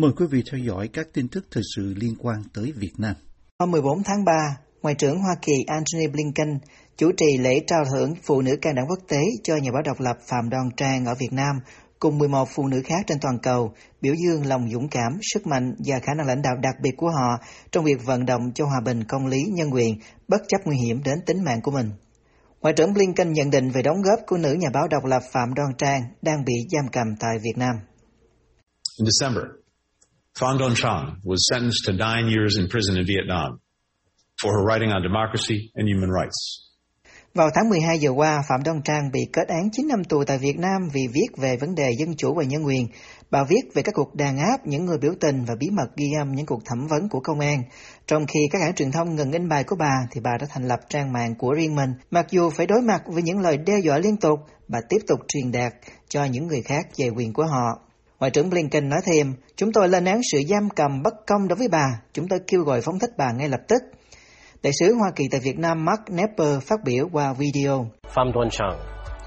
Mời quý vị theo dõi các tin tức thời sự liên quan tới Việt Nam. Hôm 14 tháng 3, Ngoại trưởng Hoa Kỳ Antony Blinken chủ trì lễ trao thưởng Phụ nữ can đảm quốc tế cho nhà báo độc lập Phạm Đoan Trang ở Việt Nam cùng 11 phụ nữ khác trên toàn cầu, biểu dương lòng dũng cảm, sức mạnh và khả năng lãnh đạo đặc biệt của họ trong việc vận động cho hòa bình, công lý, nhân quyền, bất chấp nguy hiểm đến tính mạng của mình. Ngoại trưởng Blinken nhận định về đóng góp của nữ nhà báo độc lập Phạm Đoan Trang đang bị giam cầm tại Việt Nam. In December, Phạm Don Trang was sentenced to nine years in prison in Vietnam for her writing on democracy and human rights. Vào tháng 12 vừa qua, Phạm Đoan Trang bị kết án 9 năm tù tại Việt Nam vì viết về vấn đề dân chủ và nhân quyền. Bà viết về các cuộc đàn áp, những người biểu tình và bí mật ghi âm những cuộc thẩm vấn của công an. Trong khi các hãng truyền thông ngừng in bài của bà, thì bà đã thành lập trang mạng của riêng mình. Mặc dù phải đối mặt với những lời đe dọa liên tục, bà tiếp tục truyền đạt cho những người khác về quyền của họ. Ngoại trưởng Blinken nói thêm, chúng tôi lên án sự giam cầm bất công đối với bà, chúng tôi kêu gọi phóng thích bà ngay lập tức. Đại sứ Hoa Kỳ tại Việt Nam Mark Nepper phát biểu qua video. Pham Duan Chang,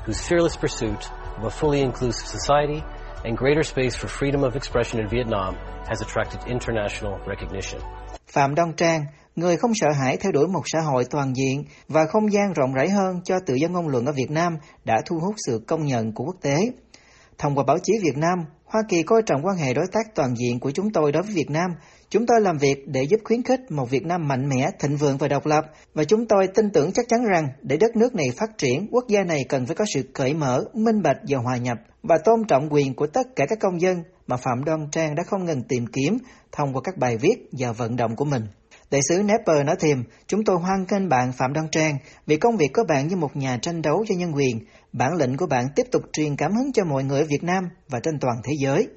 whose fearless pursuit of a fully inclusive society and greater space for freedom of expression in Vietnam has attracted international recognition. Phạm Đoan Trang, người không sợ hãi theo đuổi một xã hội toàn diện và không gian rộng rãi hơn cho tự do ngôn luận ở Việt Nam đã thu hút sự công nhận của quốc tế. Thông qua báo chí Việt Nam, Hoa Kỳ coi trọng quan hệ đối tác toàn diện của chúng tôi đối với Việt Nam. Chúng tôi làm việc để giúp khuyến khích một Việt Nam mạnh mẽ, thịnh vượng và độc lập. Và chúng tôi tin tưởng chắc chắn rằng để đất nước này phát triển, quốc gia này cần phải có sự cởi mở, minh bạch và hòa nhập và tôn trọng quyền của tất cả các công dân mà Phạm Đoan Trang đã không ngừng tìm kiếm thông qua các bài viết và vận động của mình. Đại sứ Nepper nói thêm, chúng tôi hoan nghênh bạn Phạm Đoan Trang vì công việc của bạn như một nhà tranh đấu cho nhân quyền. Bản lĩnh của bạn tiếp tục truyền cảm hứng cho mọi người ở Việt Nam và trên toàn thế giới.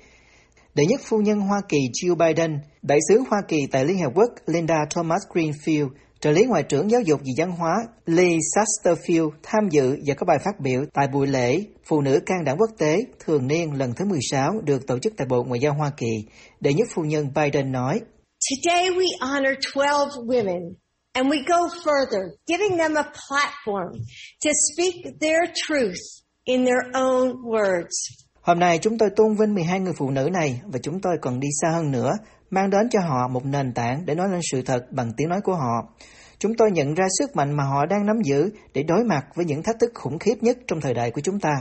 Đệ nhất phu nhân Hoa Kỳ Jill Biden, đại sứ Hoa Kỳ tại Liên Hợp Quốc Linda Thomas Greenfield, trợ lý Ngoại trưởng Giáo dục và Văn hóa Lee Sasterfield tham dự và có bài phát biểu tại buổi lễ Phụ nữ can đảm quốc tế thường niên lần thứ 16 được tổ chức tại Bộ Ngoại giao Hoa Kỳ. Đệ nhất phu nhân Biden nói, Today we honor 12 women and we go further, giving them a platform to speak their truth in their own words. Hôm nay chúng tôi tôn vinh 12 người phụ nữ này và chúng tôi còn đi xa hơn nữa, mang đến cho họ một nền tảng để nói lên sự thật bằng tiếng nói của họ. Chúng tôi nhận ra sức mạnh mà họ đang nắm giữ để đối mặt với những thách thức khủng khiếp nhất trong thời đại của chúng ta.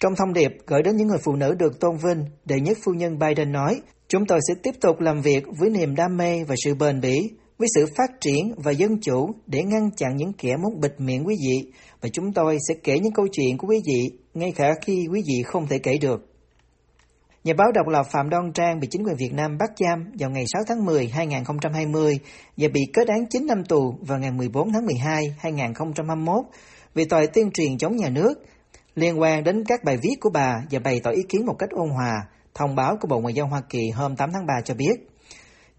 Trong thông điệp gửi đến những người phụ nữ được tôn vinh, đệ nhất phu nhân Biden nói, chúng tôi sẽ tiếp tục làm việc với niềm đam mê và sự bền bỉ, với sự phát triển và dân chủ để ngăn chặn những kẻ muốn bịt miệng quý vị, và chúng tôi sẽ kể những câu chuyện của quý vị ngay cả khi quý vị không thể kể được. Nhà báo độc lập Phạm Đoan Trang bị chính quyền Việt Nam bắt giam vào ngày 6 tháng 10 2020 và bị kết án 9 năm tù vào ngày 14 tháng 12 2021 vì tội tuyên truyền chống nhà nước liên quan đến các bài viết của bà và bày tỏ ý kiến một cách ôn hòa. Thông báo của Bộ Ngoại giao Hoa Kỳ hôm 8 tháng 3 cho biết,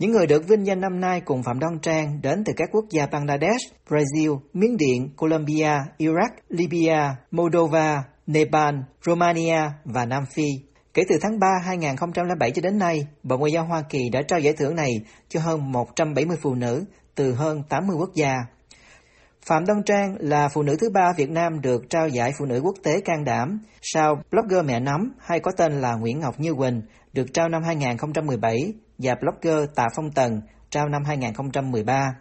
những người được vinh danh năm nay cùng Phạm Đoan Trang đến từ các quốc gia Bangladesh, Brazil, Miến Điện, Colombia, Iraq, Libya, Moldova, Nepal, Romania và Nam Phi. Kể từ tháng 3 2007 cho đến nay, Bộ Ngoại giao Hoa Kỳ đã trao giải thưởng này cho hơn 170 phụ nữ từ hơn 80 quốc gia. Phạm Đông Trang là phụ nữ thứ ba Việt Nam được trao giải phụ nữ quốc tế can đảm, sau blogger mẹ nắm hay có tên là Nguyễn Ngọc Như Quỳnh được trao năm 2017 và blogger Tạ Phong Tần trao năm 2013.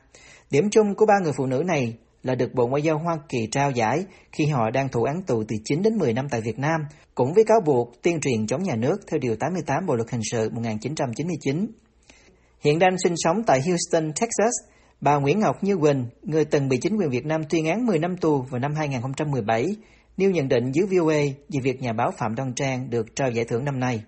Điểm chung của ba người phụ nữ này là được Bộ Ngoại giao Hoa Kỳ trao giải khi họ đang thụ án tù từ 9 đến 10 năm tại Việt Nam, cũng với cáo buộc tuyên truyền chống nhà nước theo Điều 88 Bộ Luật Hình sự 1999. Hiện đang sinh sống tại Houston, Texas, bà Nguyễn Ngọc Như Quỳnh, người từng bị chính quyền Việt Nam tuyên án 10 năm tù vào năm 2017, nêu nhận định dưới VOA về việc nhà báo Phạm Đoan Trang được trao giải thưởng năm nay.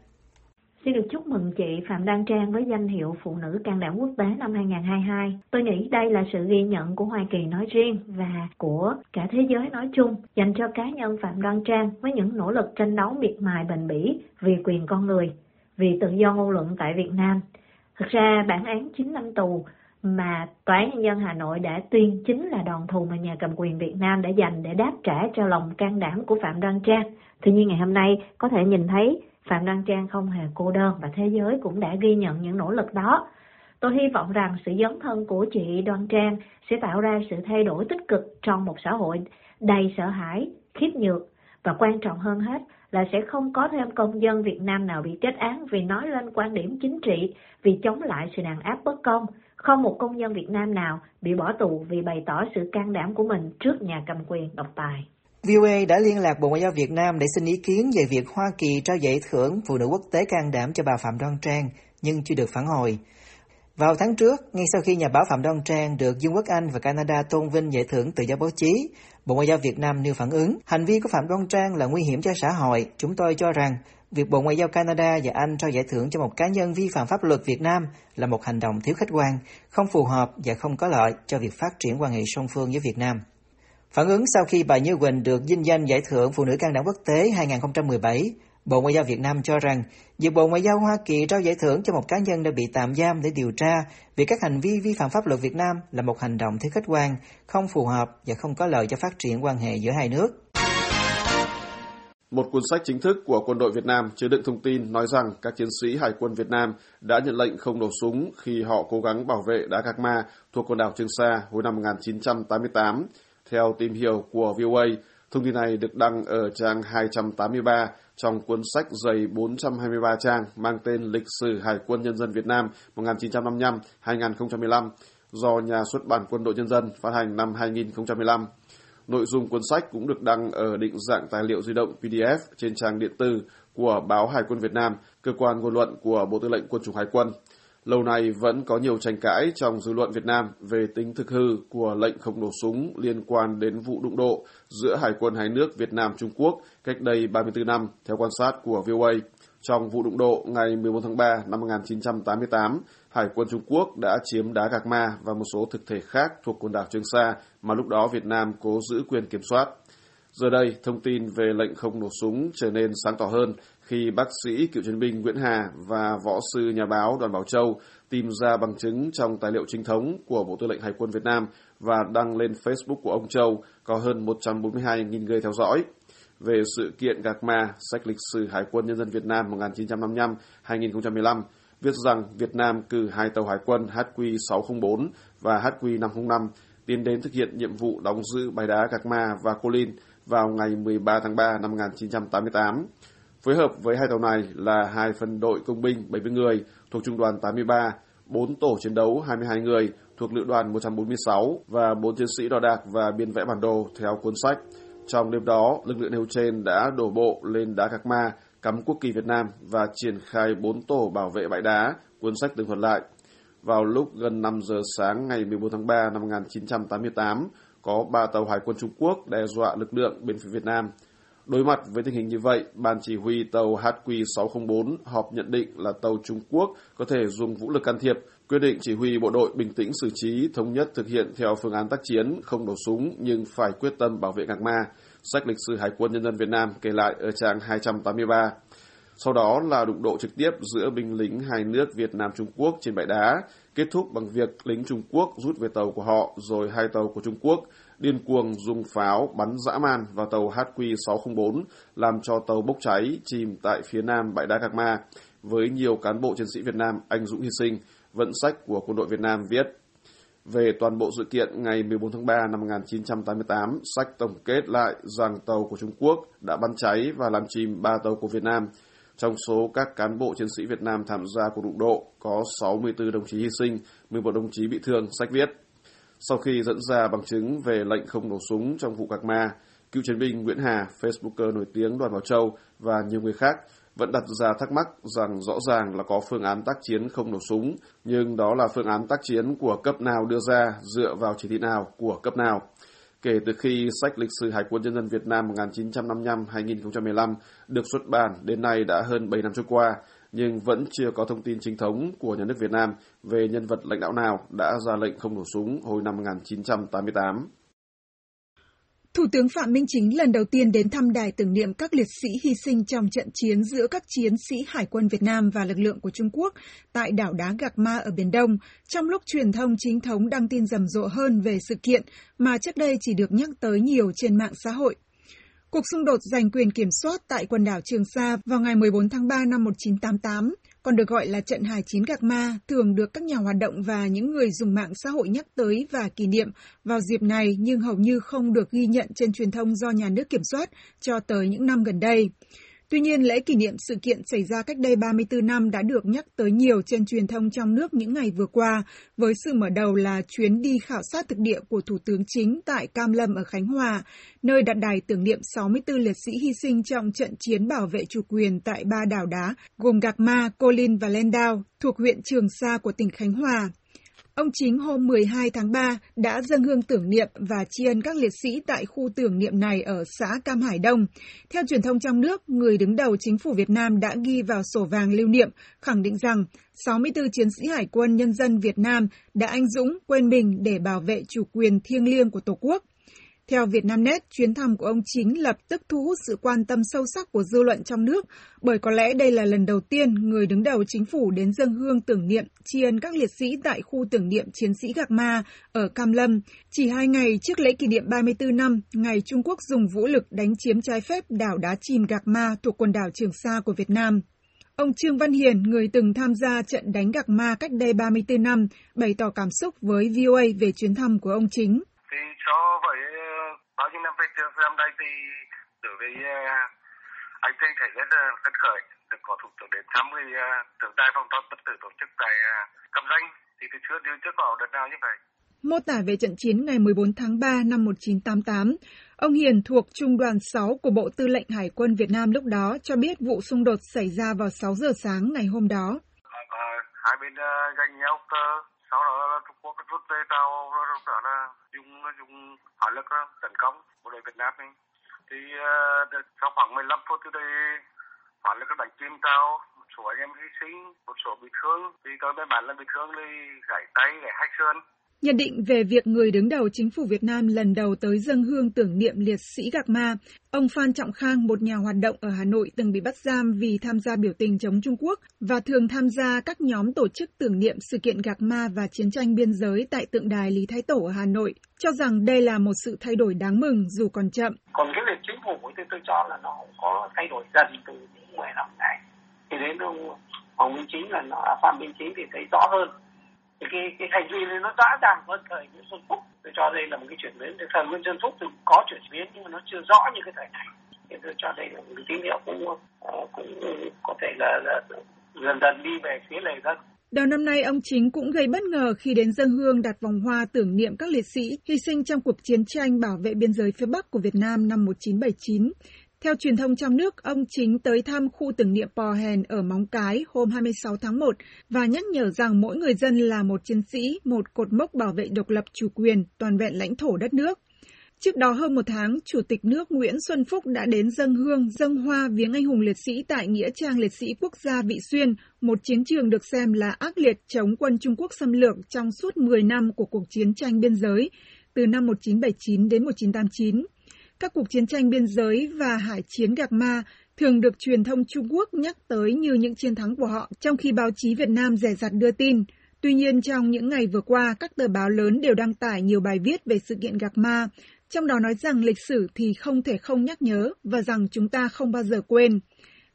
Xin được chúc mừng chị Phạm Đăng Trang với danh hiệu Phụ nữ can đảm quốc tế năm 2022. Tôi nghĩ đây là sự ghi nhận của Hoa Kỳ nói riêng và của cả thế giới nói chung dành cho cá nhân Phạm Đăng Trang với những nỗ lực tranh đấu miệt mài bền bỉ vì quyền con người, vì tự do ngôn luận tại Việt Nam. Thực ra bản án 9 năm tù mà Tòa án Nhân dân Hà Nội đã tuyên chính là đòn thù mà nhà cầm quyền Việt Nam đã dành để đáp trả cho lòng can đảm của Phạm Đăng Trang. Tuy nhiên ngày hôm nay có thể nhìn thấy Phạm Đoan Trang không hề cô đơn và thế giới cũng đã ghi nhận những nỗ lực đó. Tôi hy vọng rằng sự dấn thân của chị Đoan Trang sẽ tạo ra sự thay đổi tích cực trong một xã hội đầy sợ hãi, khiếp nhược và quan trọng hơn hết là sẽ không có thêm công dân Việt Nam nào bị kết án vì nói lên quan điểm chính trị, vì chống lại sự đàn áp bất công. Không một công dân Việt Nam nào bị bỏ tù vì bày tỏ sự can đảm của mình trước nhà cầm quyền độc tài. VOA đã liên lạc Bộ Ngoại giao Việt Nam để xin ý kiến về việc Hoa Kỳ trao giải thưởng Phụ nữ quốc tế can đảm cho bà Phạm Đoan Trang, nhưng chưa được phản hồi. Vào tháng trước, ngay sau khi nhà báo Phạm Đoan Trang được Dương quốc Anh và Canada tôn vinh giải thưởng tự do báo chí, Bộ Ngoại giao Việt Nam nêu phản ứng, hành vi của Phạm Đoan Trang là nguy hiểm cho xã hội. Chúng tôi cho rằng việc Bộ Ngoại giao Canada và Anh trao giải thưởng cho một cá nhân vi phạm pháp luật Việt Nam là một hành động thiếu khách quan, không phù hợp và không có lợi cho việc phát triển quan hệ song phương với Việt Nam. Phản ứng sau khi bà Như Quỳnh được vinh danh giải thưởng Phụ nữ can đảm quốc tế 2017, Bộ Ngoại giao Việt Nam cho rằng việc Bộ Ngoại giao Hoa Kỳ trao giải thưởng cho một cá nhân đã bị tạm giam để điều tra vì các hành vi vi phạm pháp luật Việt Nam là một hành động thiếu khách quan, không phù hợp và không có lợi cho phát triển quan hệ giữa hai nước. Một cuốn sách chính thức của quân đội Việt Nam chứa đựng thông tin nói rằng các chiến sĩ Hải quân Việt Nam đã nhận lệnh không nổ súng khi họ cố gắng bảo vệ đá Gạc Ma thuộc quần đảo Trường Sa hồi năm 1988. Theo tìm hiểu của VOA, thông tin này được đăng ở trang 283 trong cuốn sách dày 423 trang mang tên Lịch sử Hải quân Nhân dân Việt Nam 1955-2015 do nhà xuất bản Quân đội Nhân dân phát hành năm 2015. Nội dung cuốn sách cũng được đăng ở định dạng tài liệu di động PDF trên trang điện tử của báo Hải quân Việt Nam, cơ quan ngôn luận của Bộ Tư lệnh Quân chủng Hải quân. Lâu nay vẫn có nhiều tranh cãi trong dư luận Việt Nam về tính thực hư của lệnh không nổ súng liên quan đến vụ đụng độ giữa Hải quân hai nước Việt Nam Trung Quốc cách đây 34 năm, theo quan sát của VOA. Trong vụ đụng độ ngày 14 tháng 3 năm 1988, Hải quân Trung Quốc đã chiếm đá Gạc Ma và một số thực thể khác thuộc quần đảo Trường Sa mà lúc đó Việt Nam cố giữ quyền kiểm soát. Giờ đây, thông tin về lệnh không nổ súng trở nên sáng tỏ hơn khi bác sĩ cựu chiến binh Nguyễn Hà và võ sư nhà báo Đoàn Bảo Châu tìm ra bằng chứng trong tài liệu chính thống của Bộ Tư lệnh Hải quân Việt Nam và đăng lên Facebook của ông Châu có hơn 142.000 người theo dõi. Về sự kiện Gạc Ma, sách lịch sử Hải quân Nhân dân Việt Nam 1955-2015, viết rằng Việt Nam cử hai tàu hải quân HQ-604 và HQ-505 tiến đến thực hiện nhiệm vụ đóng giữ bãi đá Gạc Ma và Cô Linh vào ngày 13 tháng 3 năm 1988. Phối hợp với hai tàu này là hai phân đội công binh 70 người thuộc Trung đoàn 83, 4 tổ chiến đấu 22 người thuộc Lữ đoàn 146 và 4 chiến sĩ đo đạc và biên vẽ bản đồ theo cuốn sách. Trong đêm đó, lực lượng nêu trên đã đổ bộ lên đá Gạc Ma, cắm quốc kỳ Việt Nam và triển khai 4 tổ bảo vệ bãi đá, cuốn sách tường thuật lại. Vào lúc gần 5 giờ sáng ngày 14 tháng 3 năm 1988, có 3 tàu hải quân Trung Quốc đe dọa lực lượng bên phía Việt Nam. Đối mặt với tình hình như vậy, Ban chỉ huy tàu HQ-604 họp nhận định là tàu Trung Quốc có thể dùng vũ lực can thiệp, quyết định chỉ huy bộ đội bình tĩnh xử trí, thống nhất thực hiện theo phương án tác chiến, không nổ súng nhưng phải quyết tâm bảo vệ Ngạc Ma. Sách lịch sử Hải quân Nhân dân Việt Nam kể lại ở trang 283. Sau đó là đụng độ trực tiếp giữa binh lính hai nước Việt Nam Trung Quốc trên bãi đá, kết thúc bằng việc lính Trung Quốc rút về tàu của họ rồi hai tàu của Trung Quốc điên cuồng dùng pháo bắn dã man vào tàu HQ-604 làm cho tàu bốc cháy chìm tại phía nam bãi đá Gạc Ma với nhiều cán bộ chiến sĩ Việt Nam anh dũng hy sinh, vận sách của quân đội Việt Nam viết. Về toàn bộ sự kiện ngày 14 tháng 3 năm 1988, sách tổng kết lại rằng tàu của Trung Quốc đã bắn cháy và làm chìm ba tàu của Việt Nam. Trong số các cán bộ chiến sĩ Việt Nam tham gia cuộc đụng độ, có 64 đồng chí hy sinh, 11 đồng chí bị thương, sách viết. Sau khi dẫn ra bằng chứng về lệnh không nổ súng trong vụ Gạc Ma, cựu chiến binh Nguyễn Hà, Facebooker nổi tiếng Đoàn Bảo Châu và nhiều người khác vẫn đặt ra thắc mắc rằng rõ ràng là có phương án tác chiến không nổ súng, nhưng đó là phương án tác chiến của cấp nào đưa ra dựa vào chỉ thị nào của cấp nào. Kể từ khi sách lịch sử Hải quân Nhân dân Việt Nam 1955-2015 được xuất bản đến nay đã hơn 7 năm trôi qua, nhưng vẫn chưa có thông tin chính thống của nhà nước Việt Nam về nhân vật lãnh đạo nào đã ra lệnh không nổ súng hồi năm 1988. Thủ tướng Phạm Minh Chính lần đầu tiên đến thăm đài tưởng niệm các liệt sĩ hy sinh trong trận chiến giữa các chiến sĩ Hải quân Việt Nam và lực lượng của Trung Quốc tại đảo đá Gạc Ma ở Biển Đông, trong lúc truyền thông chính thống đăng tin rầm rộ hơn về sự kiện mà trước đây chỉ được nhắc tới nhiều trên mạng xã hội. Cuộc xung đột giành quyền kiểm soát tại quần đảo Trường Sa vào ngày 14 tháng 3 năm 1988, còn được gọi là trận Hải Chín Gạc Ma, thường được các nhà hoạt động và những người dùng mạng xã hội nhắc tới và kỷ niệm vào dịp này nhưng hầu như không được ghi nhận trên truyền thông do nhà nước kiểm soát cho tới những năm gần đây. Tuy nhiên, lễ kỷ niệm sự kiện xảy ra cách đây 34 năm đã được nhắc tới nhiều trên truyền thông trong nước những ngày vừa qua, với sự mở đầu là chuyến đi khảo sát thực địa của Thủ tướng Chính tại Cam Lâm ở Khánh Hòa, nơi đặt đài tưởng niệm 64 liệt sĩ hy sinh trong trận chiến bảo vệ chủ quyền tại ba đảo đá, gồm Gạc Ma, Cô Linh và Lên thuộc huyện Trường Sa của tỉnh Khánh Hòa. Ông Chính hôm 12 tháng 3 đã dâng hương tưởng niệm và tri ân các liệt sĩ tại khu tưởng niệm này ở xã Cam Hải Đông. Theo truyền thông trong nước, người đứng đầu chính phủ Việt Nam đã ghi vào sổ vàng lưu niệm, khẳng định rằng 64 chiến sĩ Hải quân Nhân dân Việt Nam đã anh dũng quên mình để bảo vệ chủ quyền thiêng liêng của Tổ quốc. Theo Vietnamnet, chuyến thăm của ông Chính lập tức thu hút sự quan tâm sâu sắc của dư luận trong nước, bởi có lẽ đây là lần đầu tiên người đứng đầu chính phủ đến dân hương tưởng niệm tri ân các liệt sĩ tại khu tưởng niệm chiến sĩ Gạc Ma ở Cam Lâm, chỉ hai ngày trước lễ kỷ niệm 34 năm ngày Trung Quốc dùng vũ lực đánh chiếm trái phép đảo đá chìm Gạc Ma thuộc quần đảo Trường Sa của Việt Nam. Ông Trương Văn Hiền, người từng tham gia trận đánh Gạc Ma cách đây 34 năm, bày tỏ cảm xúc với VOA về chuyến thăm của ông Chính. Thì so với bao nhiêu năm về trước năm đây thì đối với anh thấy thấy rất là phấn khởi được có thủ tướng đến thăm cái tượng đài phòng toàn bất tử tổ chức tại Cam Ranh thì từ trước chưa chưa có đợt nào như vậy. Mô tả về trận chiến ngày 14 tháng 3 năm 1988, ông Hiền thuộc Trung đoàn 6 của Bộ Tư lệnh Hải quân Việt Nam lúc đó cho biết vụ xung đột xảy ra vào 6 giờ sáng ngày hôm đó. À, hai bên giành nhau cơ, sau đó Trung Quốc rút về tàu, rồi là dùng dùng hỏa lực ờ, tấn công bộ đội Việt Nam mình Thì uh, sau khoảng 15 phút thì đây hỏa lực đánh chim tao một số anh em hy sinh, một số bị thương. Thì tôi bên bản là bị thương thì gãy tay, gãy hai xương Nhận định về việc người đứng đầu chính phủ Việt Nam lần đầu tới dân hương tưởng niệm liệt sĩ Gạc Ma, ông Phan Trọng Khang, một nhà hoạt động ở Hà Nội từng bị bắt giam vì tham gia biểu tình chống Trung Quốc và thường tham gia các nhóm tổ chức tưởng niệm sự kiện Gạc Ma và chiến tranh biên giới tại tượng đài Lý Thái Tổ ở Hà Nội, cho rằng đây là một sự thay đổi đáng mừng dù còn chậm. Còn cái việc chính phủ thì tôi cho là nó có thay đổi dần từ những 10 năm này. Thì đến ông ông Minh Chính là nó, Phạm Minh Chính thì thấy rõ hơn thì cái cái hành vi này nó rõ ràng hơn thời Nguyễn Xuân Phúc. Tôi cho đây là một cái chuyển biến thời Nguyễn Xuân Phúc thì có chuyển biến nhưng mà nó chưa rõ như cái thời này. Thì tôi cho đây là một cái tín hiệu cũng ờ, cũng có thể là, là dần dần đi về phía lề dân. Đầu năm nay, ông Chính cũng gây bất ngờ khi đến dân hương đặt vòng hoa tưởng niệm các liệt sĩ hy sinh trong cuộc chiến tranh bảo vệ biên giới phía Bắc của Việt Nam năm 1979. Theo truyền thông trong nước, ông chính tới thăm khu tưởng niệm Pò Hèn ở Móng Cái hôm 26 tháng 1 và nhắc nhở rằng mỗi người dân là một chiến sĩ, một cột mốc bảo vệ độc lập chủ quyền, toàn vẹn lãnh thổ đất nước. Trước đó hơn một tháng, Chủ tịch nước Nguyễn Xuân Phúc đã đến dân hương, dân hoa viếng anh hùng liệt sĩ tại Nghĩa trang liệt sĩ quốc gia Vị Xuyên, một chiến trường được xem là ác liệt chống quân Trung Quốc xâm lược trong suốt 10 năm của cuộc chiến tranh biên giới, từ năm 1979 đến 1989 các cuộc chiến tranh biên giới và hải chiến Gạc Ma thường được truyền thông Trung Quốc nhắc tới như những chiến thắng của họ, trong khi báo chí Việt Nam rẻ rặt đưa tin. Tuy nhiên, trong những ngày vừa qua, các tờ báo lớn đều đăng tải nhiều bài viết về sự kiện Gạc Ma, trong đó nói rằng lịch sử thì không thể không nhắc nhớ và rằng chúng ta không bao giờ quên.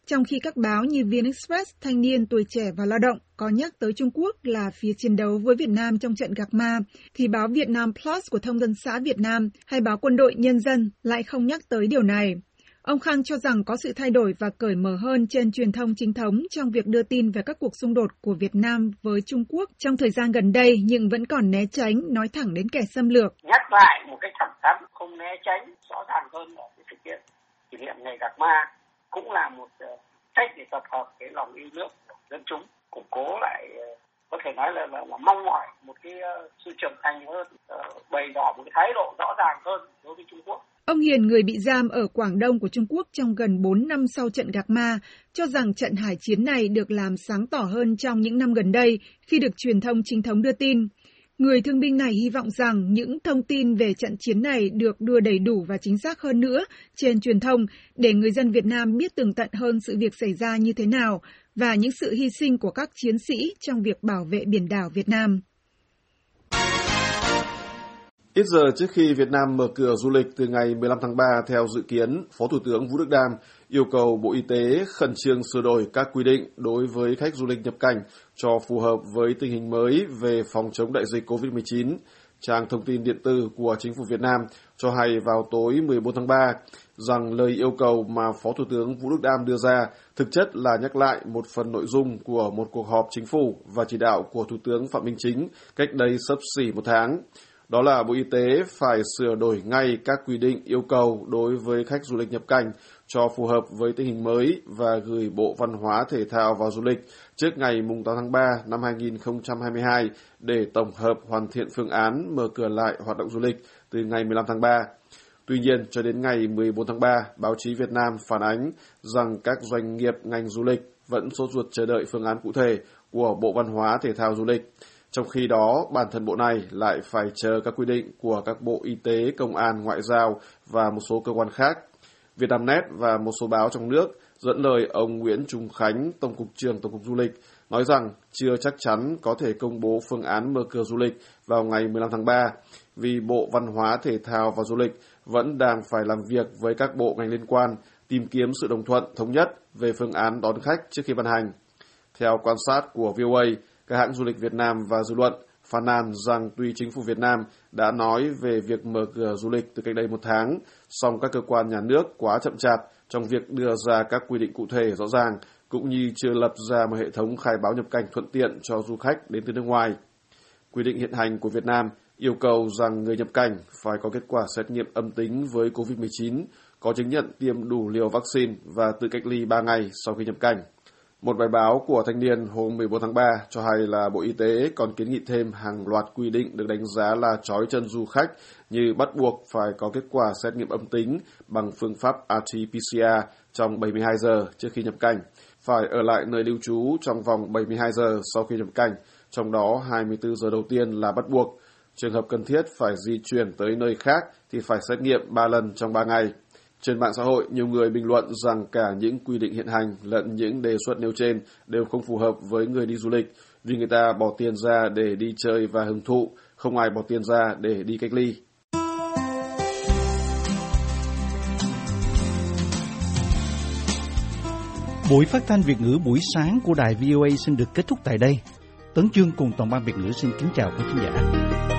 Trong khi các báo như VN Express, Thanh niên, Tuổi trẻ và Lao động có nhắc tới Trung Quốc là phía chiến đấu với Việt Nam trong trận Gạc Ma, thì báo Việt Nam Plus của Thông dân xã Việt Nam hay báo Quân đội Nhân dân lại không nhắc tới điều này. Ông Khang cho rằng có sự thay đổi và cởi mở hơn trên truyền thông chính thống trong việc đưa tin về các cuộc xung đột của Việt Nam với Trung Quốc trong thời gian gần đây nhưng vẫn còn né tránh, nói thẳng đến kẻ xâm lược. Nhắc lại một cách thẳng thắn, không né tránh, rõ ràng hơn ở cái sự kiện kỷ niệm ngày Gạc Ma cũng là một ờ, cách để tập hợp cái lòng yêu nước của dân chúng củng cố lại ờ, có thể nói là, là, là mong mỏi một cái ờ, sự trưởng thành hơn bày tỏ một cái thái độ rõ ràng hơn đối với Trung Quốc Ông Hiền, người bị giam ở Quảng Đông của Trung Quốc trong gần 4 năm sau trận Gạc Ma, cho rằng trận hải chiến này được làm sáng tỏ hơn trong những năm gần đây khi được truyền thông chính thống đưa tin. Người thương binh này hy vọng rằng những thông tin về trận chiến này được đưa đầy đủ và chính xác hơn nữa trên truyền thông để người dân Việt Nam biết tường tận hơn sự việc xảy ra như thế nào và những sự hy sinh của các chiến sĩ trong việc bảo vệ biển đảo Việt Nam. Ít giờ trước khi Việt Nam mở cửa du lịch từ ngày 15 tháng 3 theo dự kiến, Phó Thủ tướng Vũ Đức Đam yêu cầu Bộ Y tế khẩn trương sửa đổi các quy định đối với khách du lịch nhập cảnh cho phù hợp với tình hình mới về phòng chống đại dịch COVID-19. trang thông tin điện tử của chính phủ Việt Nam cho hay vào tối 14 tháng 3 rằng lời yêu cầu mà Phó Thủ tướng Vũ Đức Đam đưa ra thực chất là nhắc lại một phần nội dung của một cuộc họp chính phủ và chỉ đạo của Thủ tướng Phạm Minh Chính cách đây sấp xỉ một tháng. Đó là Bộ Y tế phải sửa đổi ngay các quy định yêu cầu đối với khách du lịch nhập cảnh cho phù hợp với tình hình mới và gửi Bộ Văn hóa Thể thao và Du lịch trước ngày 8 tháng 3 năm 2022 để tổng hợp hoàn thiện phương án mở cửa lại hoạt động du lịch từ ngày 15 tháng 3. Tuy nhiên, cho đến ngày 14 tháng 3, báo chí Việt Nam phản ánh rằng các doanh nghiệp ngành du lịch vẫn sốt ruột chờ đợi phương án cụ thể của Bộ Văn hóa Thể thao Du lịch. Trong khi đó, bản thân bộ này lại phải chờ các quy định của các bộ y tế, công an, ngoại giao và một số cơ quan khác. Vietnamnet và một số báo trong nước dẫn lời ông Nguyễn Trung Khánh, Tổng cục trưởng Tổng cục Du lịch, nói rằng chưa chắc chắn có thể công bố phương án mở cửa du lịch vào ngày 15 tháng 3 vì Bộ Văn hóa, Thể thao và Du lịch vẫn đang phải làm việc với các bộ ngành liên quan tìm kiếm sự đồng thuận thống nhất về phương án đón khách trước khi ban hành. Theo quan sát của VOA, các hãng du lịch Việt Nam và dư luận phàn nàn rằng tuy chính phủ Việt Nam đã nói về việc mở cửa du lịch từ cách đây một tháng, song các cơ quan nhà nước quá chậm chạp trong việc đưa ra các quy định cụ thể rõ ràng, cũng như chưa lập ra một hệ thống khai báo nhập cảnh thuận tiện cho du khách đến từ nước ngoài. Quy định hiện hành của Việt Nam yêu cầu rằng người nhập cảnh phải có kết quả xét nghiệm âm tính với COVID-19, có chứng nhận tiêm đủ liều vaccine và tự cách ly 3 ngày sau khi nhập cảnh. Một bài báo của Thanh niên hôm 14 tháng 3 cho hay là Bộ Y tế còn kiến nghị thêm hàng loạt quy định được đánh giá là trói chân du khách như bắt buộc phải có kết quả xét nghiệm âm tính bằng phương pháp RT-PCR trong 72 giờ trước khi nhập cảnh, phải ở lại nơi lưu trú trong vòng 72 giờ sau khi nhập cảnh, trong đó 24 giờ đầu tiên là bắt buộc. Trường hợp cần thiết phải di chuyển tới nơi khác thì phải xét nghiệm 3 lần trong 3 ngày. Trên mạng xã hội, nhiều người bình luận rằng cả những quy định hiện hành lẫn những đề xuất nêu trên đều không phù hợp với người đi du lịch vì người ta bỏ tiền ra để đi chơi và hưởng thụ, không ai bỏ tiền ra để đi cách ly. Buổi phát thanh Việt ngữ buổi sáng của đài VOA xin được kết thúc tại đây. Tấn Chương cùng toàn ban Việt ngữ xin kính chào quý khán giả.